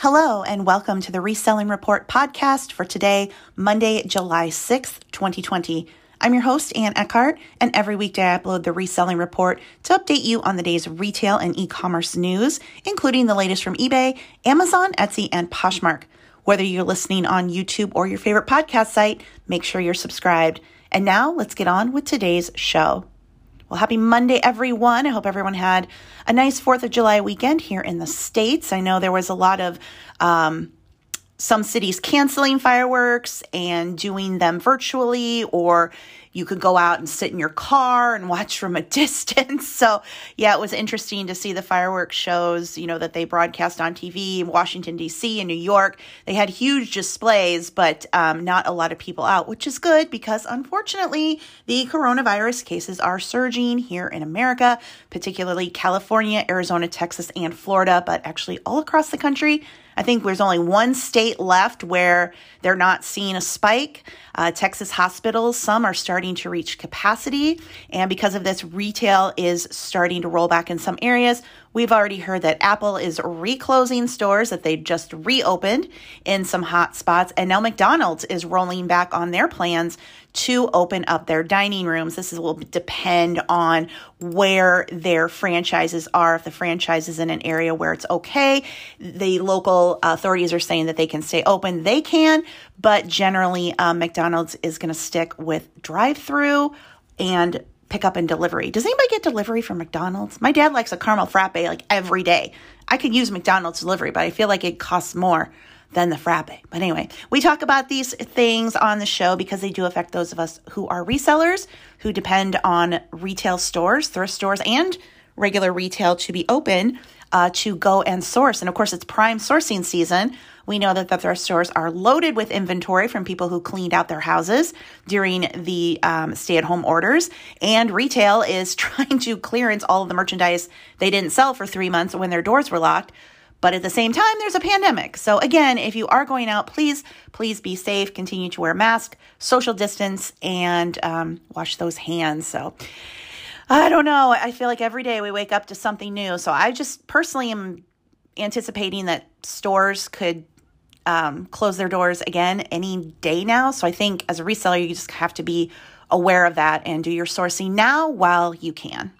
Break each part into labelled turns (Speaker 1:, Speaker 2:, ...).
Speaker 1: Hello, and welcome to the Reselling Report podcast for today, Monday, July 6th, 2020. I'm your host, Ann Eckhart, and every weekday I upload the Reselling Report to update you on the day's retail and e commerce news, including the latest from eBay, Amazon, Etsy, and Poshmark. Whether you're listening on YouTube or your favorite podcast site, make sure you're subscribed. And now let's get on with today's show. Well, happy Monday, everyone. I hope everyone had a nice 4th of July weekend here in the States. I know there was a lot of um, some cities canceling fireworks and doing them virtually, or you could go out and sit in your car and watch from a distance. So, yeah, it was interesting to see the fireworks shows, you know, that they broadcast on TV in Washington, D.C., and New York. They had huge displays, but um, not a lot of people out, which is good because unfortunately, the coronavirus cases are surging here in America, particularly California, Arizona, Texas, and Florida, but actually all across the country. I think there's only one state left where they're not seeing a spike. Uh, Texas hospitals, some are starting to reach capacity. And because of this, retail is starting to roll back in some areas. We've already heard that Apple is reclosing stores that they just reopened in some hot spots. And now McDonald's is rolling back on their plans to open up their dining rooms. This is, will depend on where their franchises are. If the franchise is in an area where it's okay, the local authorities are saying that they can stay open. They can, but generally, um, McDonald's is going to stick with drive through and pickup and delivery. Does anybody get delivery from McDonald's? My dad likes a caramel frappe like every day. I could use McDonald's delivery, but I feel like it costs more than the frappe. But anyway, we talk about these things on the show because they do affect those of us who are resellers, who depend on retail stores, thrift stores, and regular retail to be open uh, to go and source. And of course, it's prime sourcing season. We know that the thrift stores are loaded with inventory from people who cleaned out their houses during the um, stay at home orders. And retail is trying to clearance all of the merchandise they didn't sell for three months when their doors were locked. But at the same time, there's a pandemic. So, again, if you are going out, please, please be safe, continue to wear a mask, social distance, and um, wash those hands. So, I don't know. I feel like every day we wake up to something new. So, I just personally am anticipating that stores could um, close their doors again any day now. So I think as a reseller, you just have to be aware of that and do your sourcing now while you can.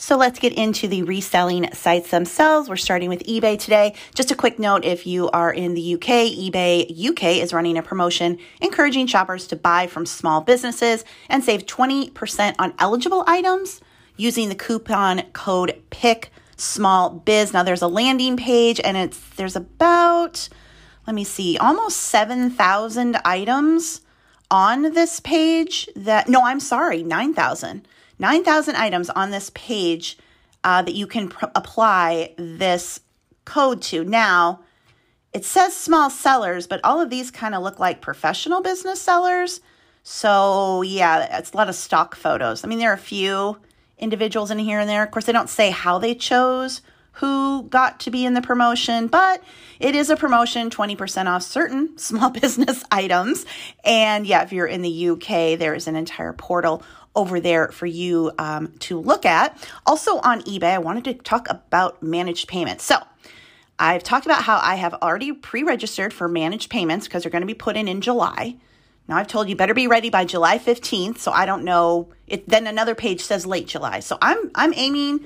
Speaker 1: So let's get into the reselling sites themselves. We're starting with eBay today. Just a quick note if you are in the UK, eBay UK is running a promotion encouraging shoppers to buy from small businesses and save 20% on eligible items using the coupon code PICK small biz. Now there's a landing page and it's there's about let me see, almost 7,000 items on this page that no, I'm sorry, 9,000. 9,000 items on this page uh, that you can pr- apply this code to. Now, it says small sellers, but all of these kind of look like professional business sellers. So, yeah, it's a lot of stock photos. I mean, there are a few individuals in here and there. Of course, they don't say how they chose who got to be in the promotion, but it is a promotion 20% off certain small business items. And yeah, if you're in the UK, there is an entire portal over there for you um, to look at. Also on eBay, I wanted to talk about managed payments. So I've talked about how I have already pre registered for managed payments because they're going to be put in in July. Now I've told you better be ready by July 15th, so I don't know. It then another page says late July. So I'm I'm aiming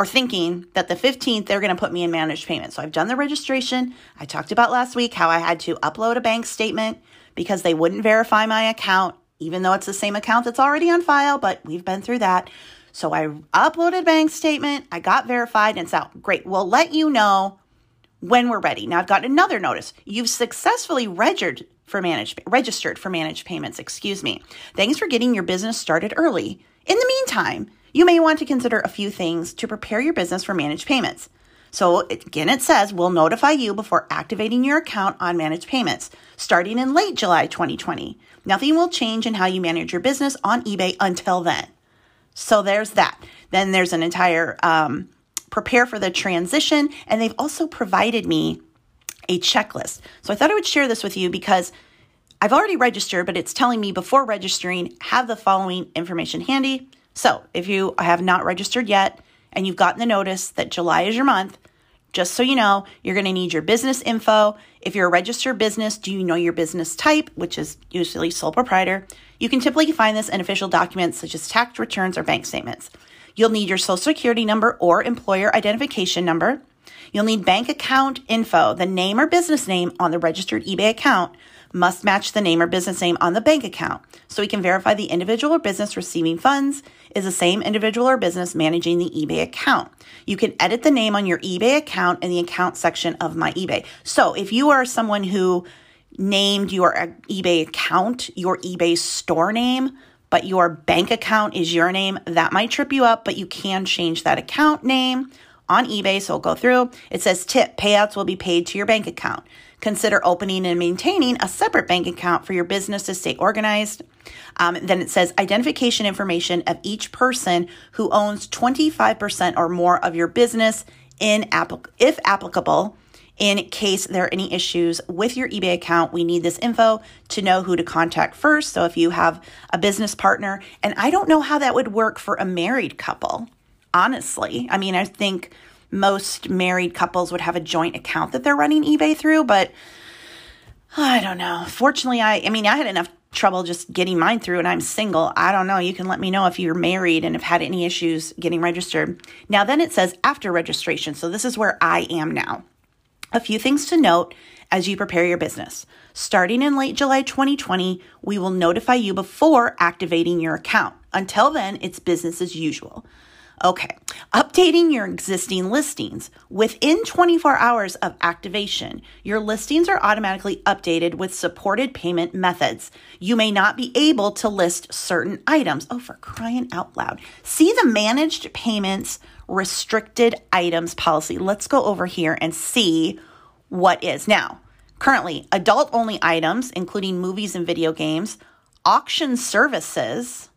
Speaker 1: or thinking that the 15th they're going to put me in managed payment. So I've done the registration. I talked about last week how I had to upload a bank statement because they wouldn't verify my account even though it's the same account that's already on file, but we've been through that. So I uploaded bank statement, I got verified and it's out. Great. We'll let you know when we're ready. Now I've got another notice. You've successfully registered for managed registered for managed payments, excuse me. Thanks for getting your business started early. In the meantime, you may want to consider a few things to prepare your business for managed payments. So again, it says we'll notify you before activating your account on managed payments starting in late July 2020. Nothing will change in how you manage your business on eBay until then. So there's that. Then there's an entire um, prepare for the transition, and they've also provided me a checklist. So I thought I would share this with you because I've already registered, but it's telling me before registering, have the following information handy. So if you have not registered yet and you've gotten the notice that July is your month, Just so you know, you're going to need your business info. If you're a registered business, do you know your business type, which is usually sole proprietor? You can typically find this in official documents such as tax returns or bank statements. You'll need your social security number or employer identification number. You'll need bank account info. The name or business name on the registered eBay account must match the name or business name on the bank account so we can verify the individual or business receiving funds is the same individual or business managing the eBay account. You can edit the name on your eBay account in the account section of my eBay. So if you are someone who named your uh, eBay account your eBay store name, but your bank account is your name, that might trip you up, but you can change that account name on eBay. So we'll go through. It says tip payouts will be paid to your bank account. Consider opening and maintaining a separate bank account for your business to stay organized. Um, then it says identification information of each person who owns 25% or more of your business in applic- if applicable. In case there are any issues with your eBay account, we need this info to know who to contact first. So if you have a business partner, and I don't know how that would work for a married couple, honestly. I mean, I think most married couples would have a joint account that they're running eBay through, but I don't know. Fortunately, I I mean, I had enough trouble just getting mine through and I'm single. I don't know. You can let me know if you're married and have had any issues getting registered. Now then it says after registration. So this is where I am now. A few things to note as you prepare your business. Starting in late July 2020, we will notify you before activating your account. Until then, it's business as usual. Okay, updating your existing listings. Within 24 hours of activation, your listings are automatically updated with supported payment methods. You may not be able to list certain items. Oh, for crying out loud. See the managed payments restricted items policy. Let's go over here and see what is. Now, currently, adult only items, including movies and video games, auction services.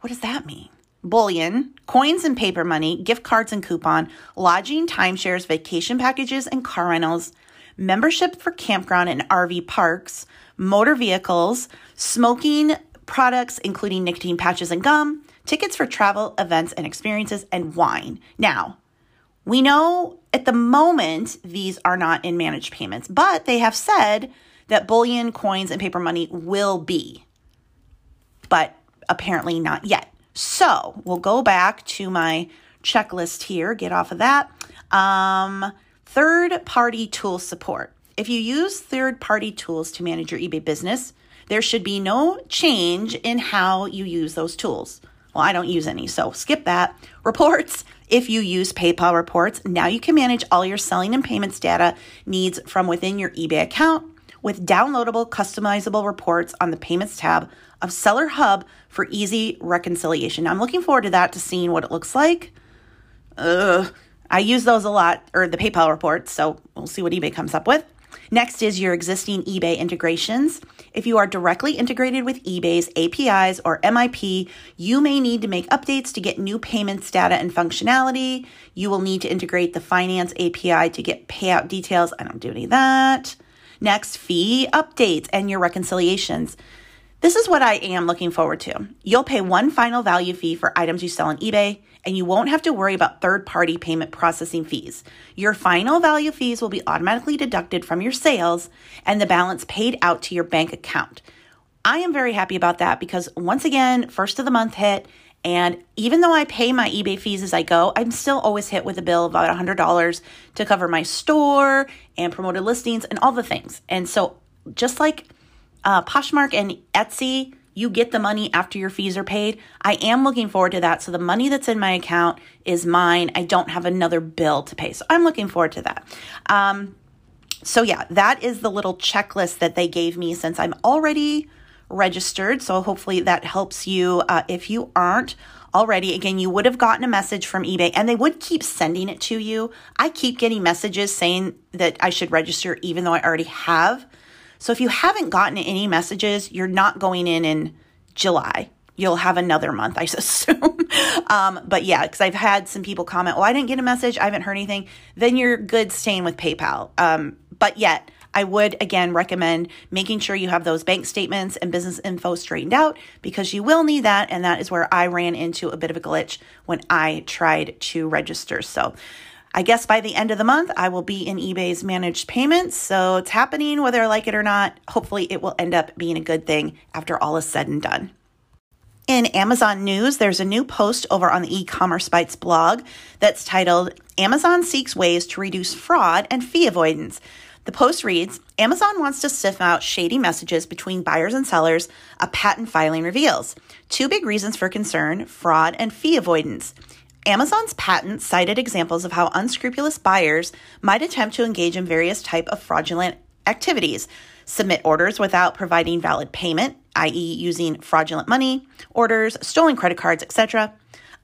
Speaker 1: What does that mean? Bullion, coins and paper money, gift cards and coupon, lodging, timeshares, vacation packages and car rentals, membership for campground and RV parks, motor vehicles, smoking products, including nicotine patches and gum, tickets for travel, events and experiences, and wine. Now, we know at the moment these are not in managed payments, but they have said that bullion, coins, and paper money will be, but apparently not yet. So we'll go back to my checklist here, get off of that. Um, third party tool support. If you use third party tools to manage your eBay business, there should be no change in how you use those tools. Well, I don't use any, so skip that. Reports. If you use PayPal reports, now you can manage all your selling and payments data needs from within your eBay account with downloadable, customizable reports on the Payments tab of Seller Hub for easy reconciliation. Now, I'm looking forward to that to seeing what it looks like. Ugh, I use those a lot, or the PayPal reports, so we'll see what eBay comes up with. Next is your existing eBay integrations. If you are directly integrated with eBay's APIs or MIP, you may need to make updates to get new payments data and functionality. You will need to integrate the finance API to get payout details. I don't do any of that. Next, fee updates and your reconciliations. This is what I am looking forward to. You'll pay one final value fee for items you sell on eBay, and you won't have to worry about third party payment processing fees. Your final value fees will be automatically deducted from your sales and the balance paid out to your bank account. I am very happy about that because once again, first of the month hit, and even though I pay my eBay fees as I go, I'm still always hit with a bill of about $100 to cover my store and promoted listings and all the things. And so, just like uh, Poshmark and Etsy, you get the money after your fees are paid. I am looking forward to that. So, the money that's in my account is mine. I don't have another bill to pay. So, I'm looking forward to that. Um, so, yeah, that is the little checklist that they gave me since I'm already registered. So hopefully that helps you uh, if you aren't already. Again, you would have gotten a message from eBay and they would keep sending it to you. I keep getting messages saying that I should register even though I already have. So if you haven't gotten any messages, you're not going in in July. You'll have another month, I assume. um, but yeah, because I've had some people comment, well, I didn't get a message. I haven't heard anything. Then you're good staying with PayPal. Um, but yet, I would again recommend making sure you have those bank statements and business info straightened out because you will need that. And that is where I ran into a bit of a glitch when I tried to register. So I guess by the end of the month, I will be in eBay's managed payments. So it's happening whether I like it or not. Hopefully, it will end up being a good thing after all is said and done. In Amazon news, there's a new post over on the e commerce bites blog that's titled Amazon Seeks Ways to Reduce Fraud and Fee Avoidance. The post reads Amazon wants to sift out shady messages between buyers and sellers, a patent filing reveals. Two big reasons for concern fraud and fee avoidance. Amazon's patent cited examples of how unscrupulous buyers might attempt to engage in various type of fraudulent activities, submit orders without providing valid payment, i.e., using fraudulent money, orders, stolen credit cards, etc.,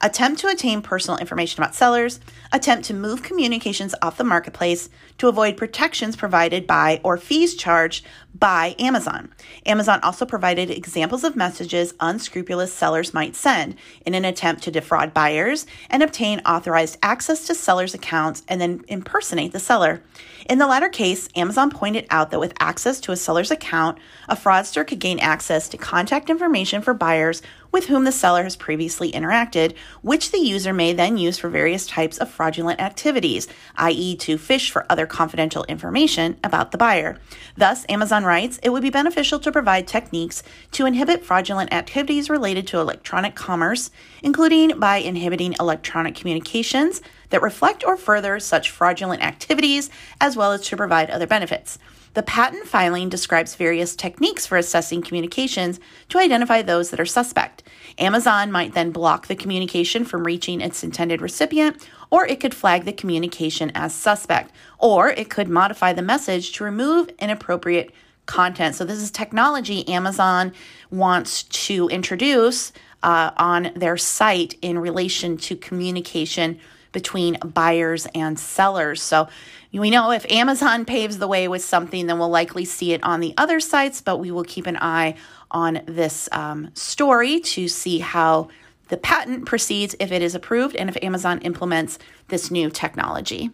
Speaker 1: attempt to obtain personal information about sellers, attempt to move communications off the marketplace to avoid protections provided by or fees charged by Amazon. Amazon also provided examples of messages unscrupulous sellers might send in an attempt to defraud buyers and obtain authorized access to sellers' accounts and then impersonate the seller. In the latter case, Amazon pointed out that with access to a seller's account, a fraudster could gain access to contact information for buyers with whom the seller has previously interacted, which the user may then use for various types of fraudulent activities, i.e., to fish for other confidential information about the buyer. Thus, Amazon writes it would be beneficial to provide techniques to inhibit fraudulent activities related to electronic commerce, including by inhibiting electronic communications that reflect or further such fraudulent activities, as well as to provide other benefits. The patent filing describes various techniques for assessing communications to identify those that are suspect. Amazon might then block the communication from reaching its intended recipient, or it could flag the communication as suspect, or it could modify the message to remove inappropriate content. So, this is technology Amazon wants to introduce uh, on their site in relation to communication between buyers and sellers. So we know if Amazon paves the way with something, then we'll likely see it on the other sites, but we will keep an eye on this um, story to see how the patent proceeds if it is approved and if Amazon implements this new technology.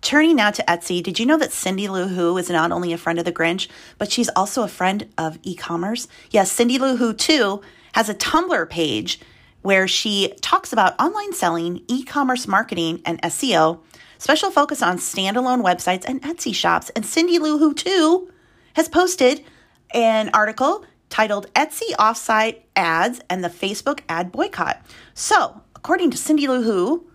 Speaker 1: Turning now to Etsy, did you know that Cindy Lou Who is not only a friend of the Grinch, but she's also a friend of e commerce? Yes, Cindy Lou Who too has a Tumblr page where she talks about online selling, e commerce marketing, and SEO. Special focus on standalone websites and Etsy shops. And Cindy Lou Who, too, has posted an article titled Etsy Offsite Ads and the Facebook Ad Boycott. So, according to Cindy Lou Who,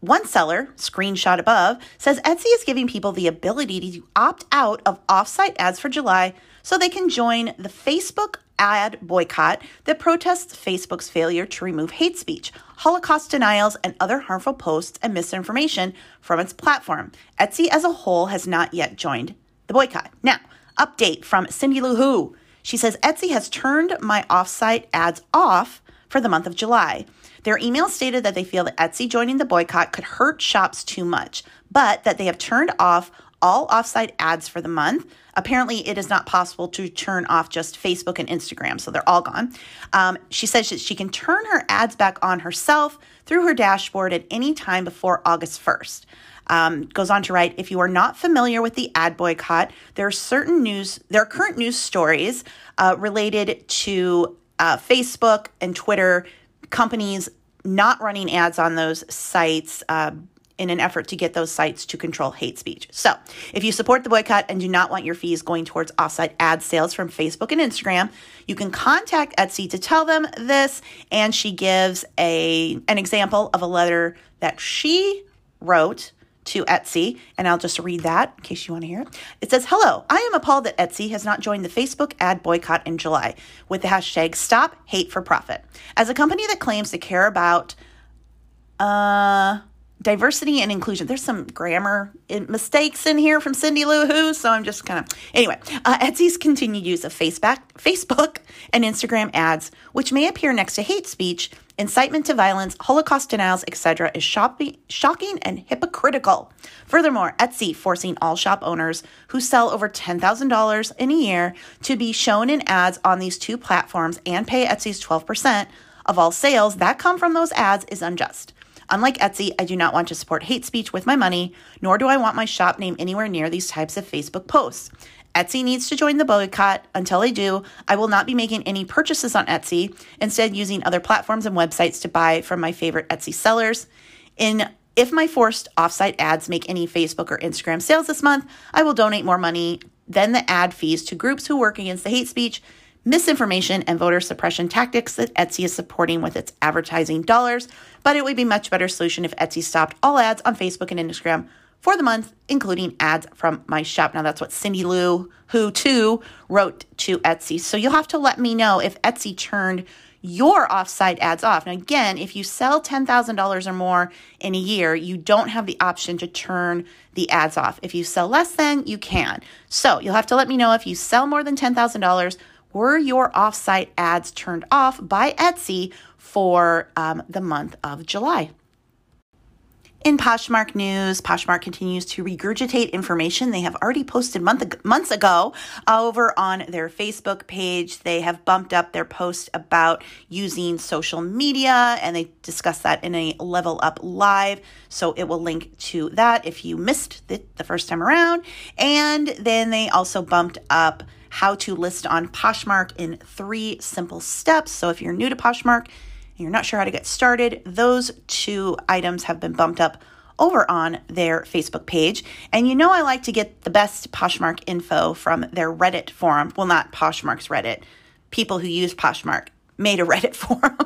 Speaker 1: one seller, screenshot above, says Etsy is giving people the ability to opt out of offsite ads for July so they can join the Facebook ad boycott that protests Facebook's failure to remove hate speech, Holocaust denials, and other harmful posts and misinformation from its platform. Etsy as a whole has not yet joined the boycott. Now, update from Cindy Lou Who. She says Etsy has turned my offsite ads off for the month of July. Their email stated that they feel that Etsy joining the boycott could hurt shops too much, but that they have turned off all offsite ads for the month. Apparently, it is not possible to turn off just Facebook and Instagram, so they're all gone. Um, she says that she can turn her ads back on herself through her dashboard at any time before August 1st. Um, goes on to write if you are not familiar with the ad boycott there are certain news there are current news stories uh, related to uh, facebook and twitter companies not running ads on those sites uh, in an effort to get those sites to control hate speech. So, if you support the boycott and do not want your fees going towards offsite ad sales from Facebook and Instagram, you can contact Etsy to tell them this. And she gives a an example of a letter that she wrote to Etsy, and I'll just read that in case you want to hear it. It says, Hello, I am appalled that Etsy has not joined the Facebook ad boycott in July with the hashtag Stop Hate for Profit. As a company that claims to care about, uh, diversity and inclusion. There's some grammar mistakes in here from Cindy Lou Who, so I'm just kind of anyway. Uh, Etsy's continued use of Facebook, Facebook and Instagram ads, which may appear next to hate speech, incitement to violence, Holocaust denials, etc., is shocking, shocking and hypocritical. Furthermore, Etsy forcing all shop owners who sell over $10,000 in a year to be shown in ads on these two platforms and pay Etsy's 12% of all sales that come from those ads is unjust. Unlike Etsy, I do not want to support hate speech with my money, nor do I want my shop name anywhere near these types of Facebook posts. Etsy needs to join the boycott. Until they do, I will not be making any purchases on Etsy, instead, using other platforms and websites to buy from my favorite Etsy sellers. In If my forced offsite ads make any Facebook or Instagram sales this month, I will donate more money than the ad fees to groups who work against the hate speech, misinformation, and voter suppression tactics that Etsy is supporting with its advertising dollars. But it would be much better solution if Etsy stopped all ads on Facebook and Instagram for the month, including ads from my shop. Now, that's what Cindy Lou, who too wrote to Etsy. So you'll have to let me know if Etsy turned your offsite ads off. Now, again, if you sell $10,000 or more in a year, you don't have the option to turn the ads off. If you sell less than, you can. So you'll have to let me know if you sell more than $10,000, were your offsite ads turned off by Etsy for um, the month of July? In Poshmark news, Poshmark continues to regurgitate information they have already posted month, months ago over on their Facebook page. They have bumped up their post about using social media and they discuss that in a level up live. So it will link to that if you missed it the first time around. And then they also bumped up how to list on Poshmark in three simple steps. So if you're new to Poshmark, and you're not sure how to get started, those two items have been bumped up over on their Facebook page. And you know, I like to get the best Poshmark info from their Reddit forum. Well, not Poshmark's Reddit, people who use Poshmark made a Reddit forum.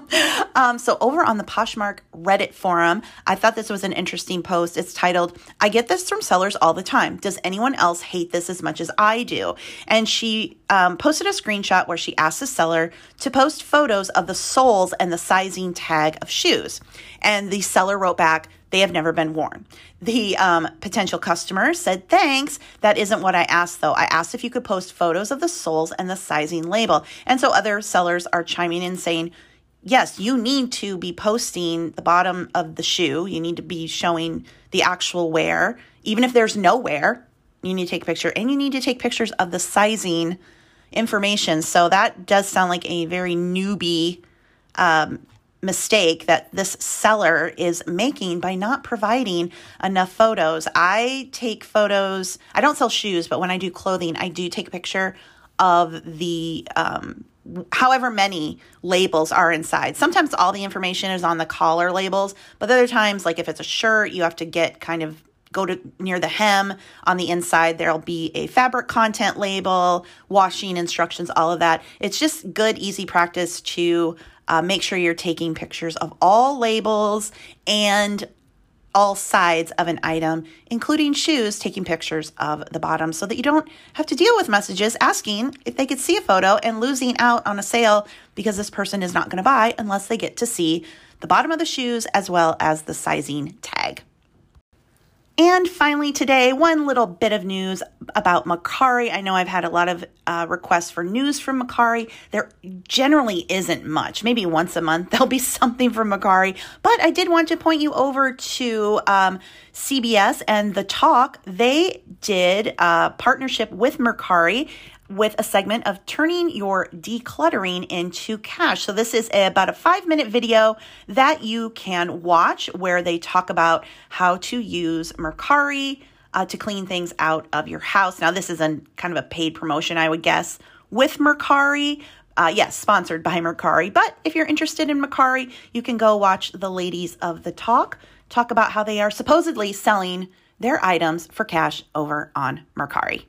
Speaker 1: um, so, over on the Poshmark Reddit forum, I thought this was an interesting post. It's titled, I get this from sellers all the time. Does anyone else hate this as much as I do? And she um, posted a screenshot where she asked the seller to post photos of the soles and the sizing tag of shoes. And the seller wrote back, they have never been worn. The um, potential customer said, Thanks. That isn't what I asked, though. I asked if you could post photos of the soles and the sizing label. And so other sellers are chiming in saying, Yes, you need to be posting the bottom of the shoe. You need to be showing the actual wear. Even if there's no wear, you need to take a picture and you need to take pictures of the sizing information. So that does sound like a very newbie um, mistake that this seller is making by not providing enough photos. I take photos, I don't sell shoes, but when I do clothing, I do take a picture of the um, however many labels are inside. Sometimes all the information is on the collar labels, but other times, like if it's a shirt, you have to get kind of go to near the hem on the inside there'll be a fabric content label washing instructions all of that it's just good easy practice to uh, make sure you're taking pictures of all labels and all sides of an item, including shoes, taking pictures of the bottom so that you don't have to deal with messages asking if they could see a photo and losing out on a sale because this person is not going to buy unless they get to see the bottom of the shoes as well as the sizing tag. And finally, today, one little bit of news about Mercari. I know I've had a lot of uh, requests for news from Mercari. There generally isn't much. Maybe once a month there'll be something from Mercari. But I did want to point you over to um, CBS and The Talk. They did a partnership with Mercari with a segment of turning your decluttering into cash. So, this is a, about a five minute video that you can watch where they talk about how to use Mercari uh, to clean things out of your house. Now, this is a kind of a paid promotion, I would guess, with Mercari. Uh, yes, sponsored by Mercari. But if you're interested in Mercari, you can go watch the ladies of the talk talk about how they are supposedly selling their items for cash over on Mercari.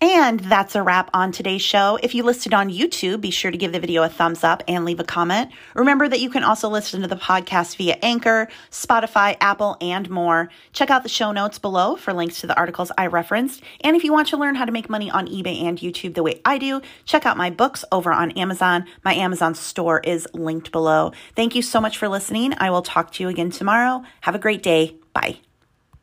Speaker 1: And that's a wrap on today's show. If you listed on YouTube, be sure to give the video a thumbs up and leave a comment. Remember that you can also listen to the podcast via Anchor, Spotify, Apple, and more. Check out the show notes below for links to the articles I referenced. And if you want to learn how to make money on eBay and YouTube the way I do, check out my books over on Amazon. My Amazon store is linked below. Thank you so much for listening. I will talk to you again tomorrow. Have a great day. Bye.